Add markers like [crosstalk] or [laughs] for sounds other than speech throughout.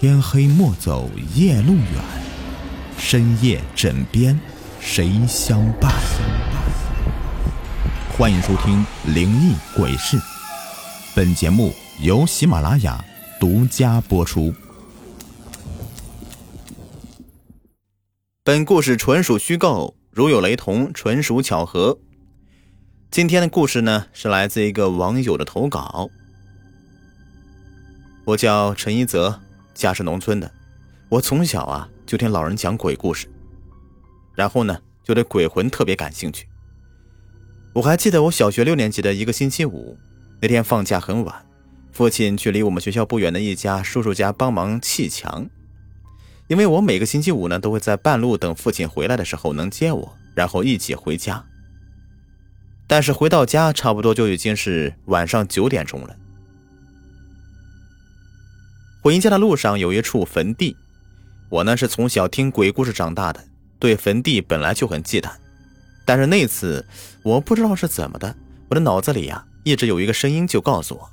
天黑莫走夜路远，深夜枕边谁相伴？欢迎收听《灵异鬼事》，本节目由喜马拉雅独家播出。本故事纯属虚构，如有雷同，纯属巧合。今天的故事呢，是来自一个网友的投稿。我叫陈一泽。家是农村的，我从小啊就听老人讲鬼故事，然后呢就对鬼魂特别感兴趣。我还记得我小学六年级的一个星期五，那天放假很晚，父亲去离我们学校不远的一家叔叔家帮忙砌墙。因为我每个星期五呢都会在半路等父亲回来的时候能接我，然后一起回家。但是回到家差不多就已经是晚上九点钟了。回家的路上有一处坟地，我呢是从小听鬼故事长大的，对坟地本来就很忌惮。但是那次我不知道是怎么的，我的脑子里呀一直有一个声音就告诉我，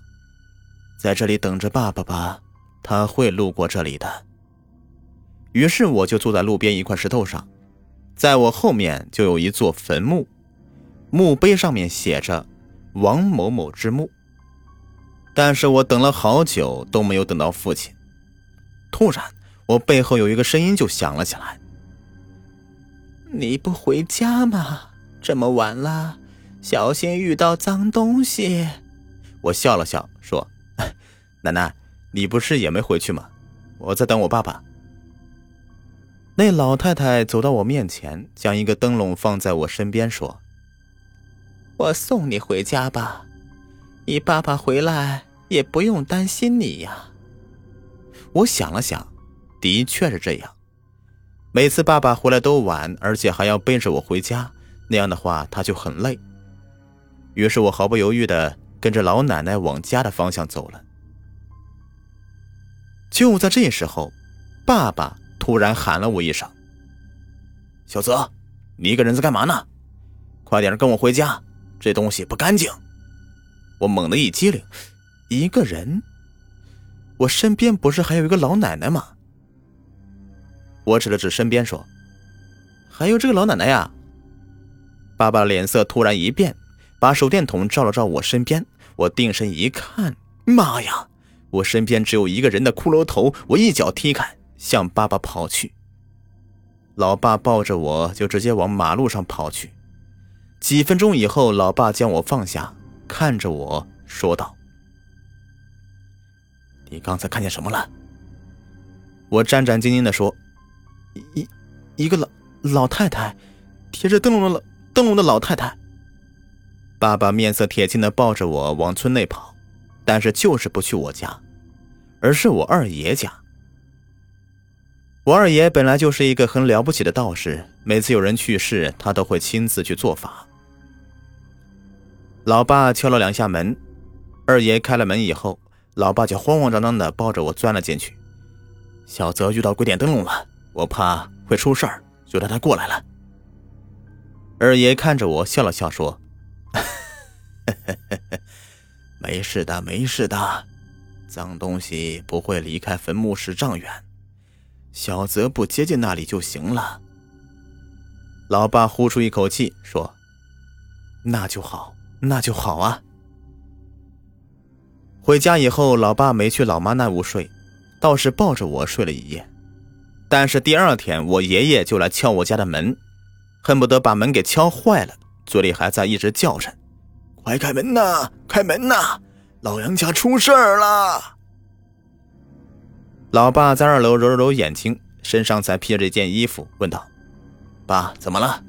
在这里等着爸爸吧，他会路过这里的。于是我就坐在路边一块石头上，在我后面就有一座坟墓，墓碑上面写着“王某某之墓”。但是我等了好久都没有等到父亲。突然，我背后有一个声音就响了起来：“你不回家吗？这么晚了，小心遇到脏东西。”我笑了笑说：“ [laughs] 奶奶，你不是也没回去吗？我在等我爸爸。”那老太太走到我面前，将一个灯笼放在我身边说：“我送你回家吧。”你爸爸回来也不用担心你呀。我想了想，的确是这样。每次爸爸回来都晚，而且还要背着我回家，那样的话他就很累。于是我毫不犹豫的跟着老奶奶往家的方向走了。就在这时候，爸爸突然喊了我一声：“小泽，你一个人在干嘛呢？快点跟我回家，这东西不干净。”我猛地一激灵，一个人？我身边不是还有一个老奶奶吗？我指了指身边说：“还有这个老奶奶呀。”爸爸脸色突然一变，把手电筒照了照我身边。我定神一看，妈呀！我身边只有一个人的骷髅头。我一脚踢开，向爸爸跑去。老爸抱着我就直接往马路上跑去。几分钟以后，老爸将我放下。看着我说道：“你刚才看见什么了？”我战战兢兢的说：“一一个老老太太，提着灯笼的老灯笼的老太太。”爸爸面色铁青的抱着我往村内跑，但是就是不去我家，而是我二爷家。我二爷本来就是一个很了不起的道士，每次有人去世，他都会亲自去做法。老爸敲了两下门，二爷开了门以后，老爸就慌慌张张的抱着我钻了进去。小泽遇到鬼点灯笼了，我怕会出事儿，就让他过来了。二爷看着我笑了笑说：“ [laughs] 没事的，没事的，脏东西不会离开坟墓十丈远，小泽不接近那里就行了。”老爸呼出一口气说：“那就好。”那就好啊。回家以后，老爸没去老妈那屋睡，倒是抱着我睡了一夜。但是第二天，我爷爷就来敲我家的门，恨不得把门给敲坏了，嘴里还在一直叫着：“快开门呐，开门呐，老杨家出事儿了！”老爸在二楼揉了揉眼睛，身上才披着一件衣服，问道：“爸，怎么了？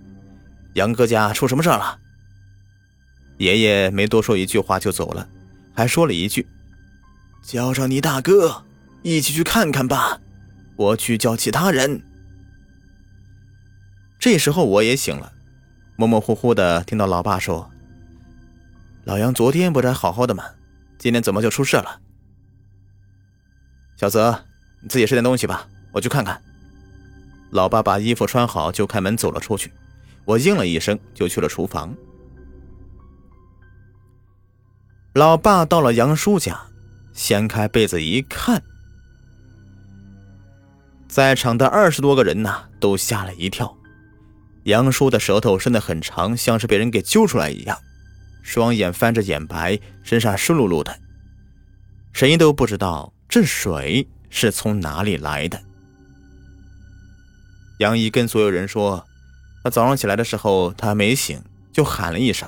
杨哥家出什么事儿了？”爷爷没多说一句话就走了，还说了一句：“叫上你大哥一起去看看吧，我去叫其他人。”这时候我也醒了，模模糊糊的听到老爸说：“老杨昨天不是还好好的吗？今天怎么就出事了？”小泽，你自己吃点东西吧，我去看看。老爸把衣服穿好就开门走了出去，我应了一声就去了厨房。老爸到了杨叔家，掀开被子一看，在场的二十多个人呐，都吓了一跳。杨叔的舌头伸得很长，像是被人给揪出来一样，双眼翻着眼白，身上湿漉漉的。谁都不知道这水是从哪里来的。杨姨跟所有人说，他早上起来的时候，他还没醒，就喊了一声。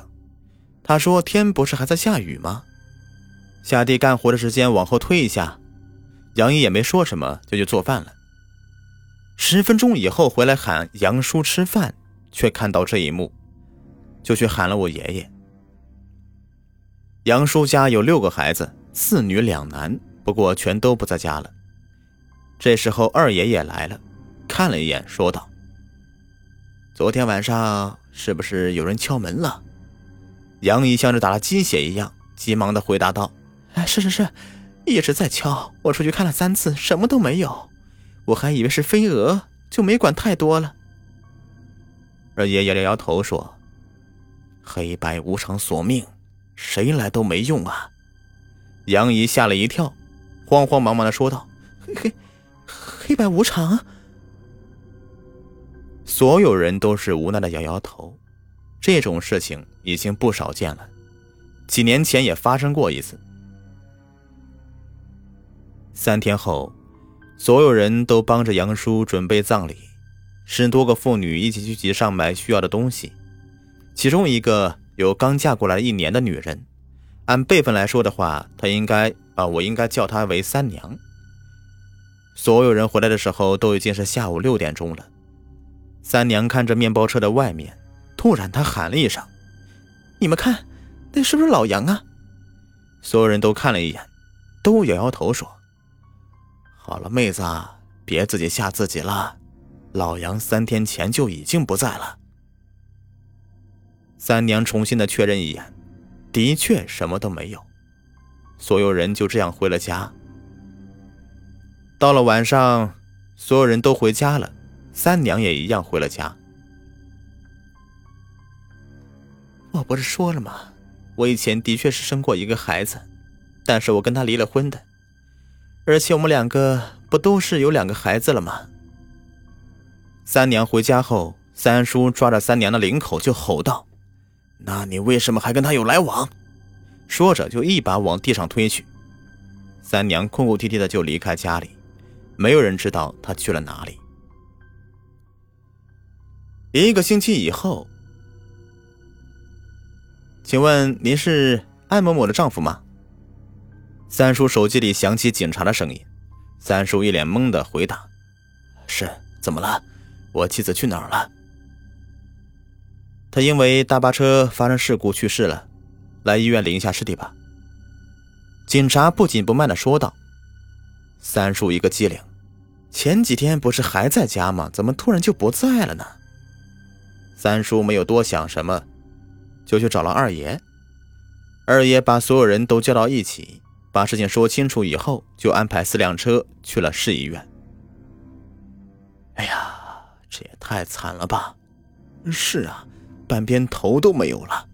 他说：“天不是还在下雨吗？下地干活的时间往后推一下。”杨姨也没说什么，就去做饭了。十分钟以后回来喊杨叔吃饭。却看到这一幕，就去喊了我爷爷。杨叔家有六个孩子，四女两男，不过全都不在家了。这时候二爷爷来了，看了一眼，说道：“昨天晚上是不是有人敲门了？”杨姨像是打了鸡血一样，急忙的回答道：“哎，是是是，一直在敲。我出去看了三次，什么都没有。我还以为是飞蛾，就没管太多了。”二爷摇了摇头说：“黑白无常索命，谁来都没用啊！”杨姨吓了一跳，慌慌忙忙的说道：“黑黑黑白无常。”所有人都是无奈的摇摇头。这种事情已经不少见了，几年前也发生过一次。三天后，所有人都帮着杨叔准备葬礼。十多个妇女一起去集上买需要的东西，其中一个有刚嫁过来一年的女人，按辈分来说的话，她应该啊，我应该叫她为三娘。所有人回来的时候都已经是下午六点钟了。三娘看着面包车的外面，突然他喊了一声：“你们看，那是不是老杨啊？”所有人都看了一眼，都摇摇头说：“好了，妹子，别自己吓自己了。”老杨三天前就已经不在了。三娘重新的确认一眼，的确什么都没有。所有人就这样回了家。到了晚上，所有人都回家了，三娘也一样回了家。我不是说了吗？我以前的确是生过一个孩子，但是我跟他离了婚的，而且我们两个不都是有两个孩子了吗？三娘回家后，三叔抓着三娘的领口就吼道：“那你为什么还跟他有来往？”说着就一把往地上推去。三娘哭哭啼啼的就离开家里，没有人知道她去了哪里。一个星期以后，请问您是艾某某的丈夫吗？三叔手机里响起警察的声音。三叔一脸懵的回答：“是，怎么了？”我妻子去哪儿了？他因为大巴车发生事故去世了，来医院领一下尸体吧。警察不紧不慢的说道。三叔一个机灵，前几天不是还在家吗？怎么突然就不在了呢？三叔没有多想什么，就去找了二爷。二爷把所有人都叫到一起，把事情说清楚以后，就安排四辆车去了市医院。哎呀！这也太惨了吧！是啊，半边头都没有了。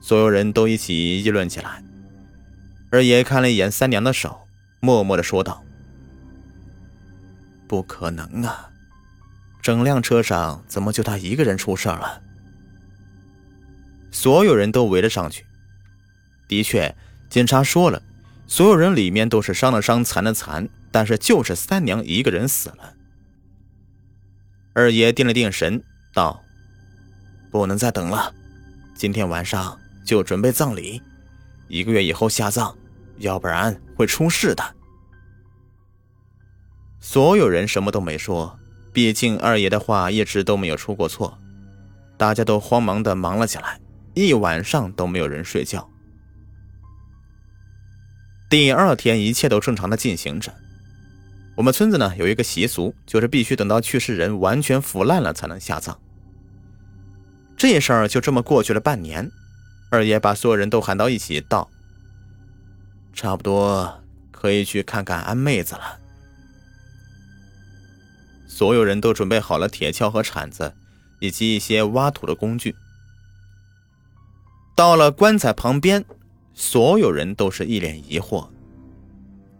所有人都一起议论起来。二爷看了一眼三娘的手，默默的说道：“不可能啊，整辆车上怎么就他一个人出事了？”所有人都围了上去。的确，警察说了，所有人里面都是伤的伤，残的残，但是就是三娘一个人死了。二爷定了定神，道：“不能再等了，今天晚上就准备葬礼，一个月以后下葬，要不然会出事的。”所有人什么都没说，毕竟二爷的话一直都没有出过错。大家都慌忙的忙了起来，一晚上都没有人睡觉。第二天，一切都正常的进行着。我们村子呢有一个习俗，就是必须等到去世人完全腐烂了才能下葬。这事儿就这么过去了半年，二爷把所有人都喊到一起，道：“差不多可以去看看安妹子了。”所有人都准备好了铁锹和铲子，以及一些挖土的工具。到了棺材旁边，所有人都是一脸疑惑。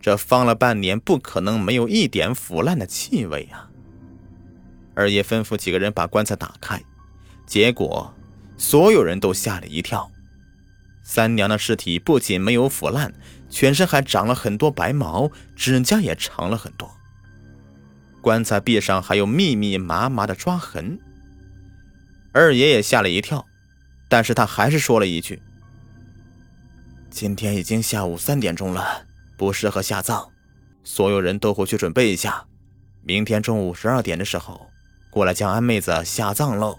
这放了半年，不可能没有一点腐烂的气味啊！二爷吩咐几个人把棺材打开，结果所有人都吓了一跳。三娘的尸体不仅没有腐烂，全身还长了很多白毛，指甲也长了很多。棺材壁上还有密密麻麻的抓痕。二爷也吓了一跳，但是他还是说了一句：“今天已经下午三点钟了。”不适合下葬，所有人都回去准备一下，明天中午十二点的时候过来将安妹子下葬喽。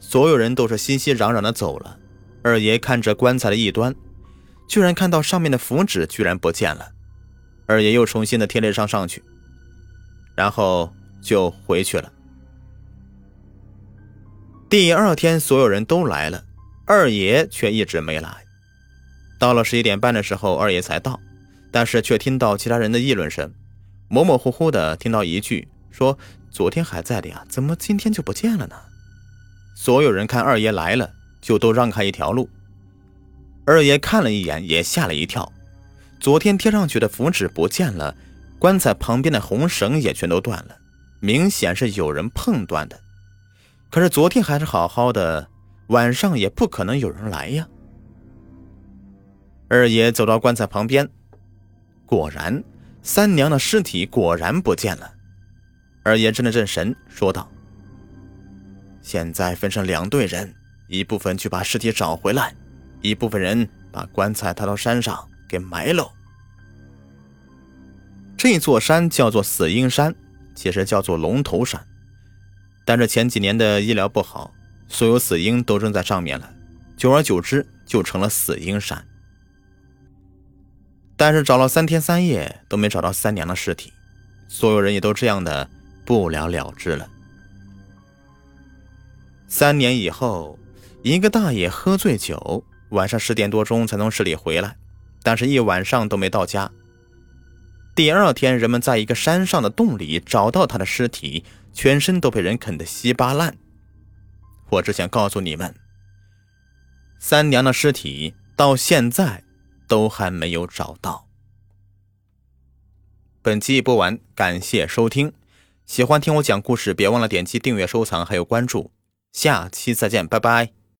所有人都是熙熙攘攘的走了。二爷看着棺材的一端，居然看到上面的符纸居然不见了。二爷又重新的贴了上上去，然后就回去了。第二天，所有人都来了，二爷却一直没来。到了十一点半的时候，二爷才到，但是却听到其他人的议论声，模模糊糊的听到一句说：“昨天还在的呀，怎么今天就不见了呢？”所有人看二爷来了，就都让开一条路。二爷看了一眼，也吓了一跳，昨天贴上去的符纸不见了，棺材旁边的红绳也全都断了，明显是有人碰断的。可是昨天还是好好的，晚上也不可能有人来呀。二爷走到棺材旁边，果然，三娘的尸体果然不见了。二爷镇了镇神，说道：“现在分成两队人，一部分去把尸体找回来，一部分人把棺材抬到山上给埋了。这座山叫做死鹰山，其实叫做龙头山，但是前几年的医疗不好，所有死婴都扔在上面了，久而久之就成了死婴山。”但是找了三天三夜都没找到三娘的尸体，所有人也都这样的不了了之了。三年以后，一个大爷喝醉酒，晚上十点多钟才从市里回来，但是一晚上都没到家。第二天，人们在一个山上的洞里找到他的尸体，全身都被人啃得稀巴烂。我只想告诉你们，三娘的尸体到现在。都还没有找到。本期播完，感谢收听。喜欢听我讲故事，别忘了点击订阅、收藏还有关注。下期再见，拜拜。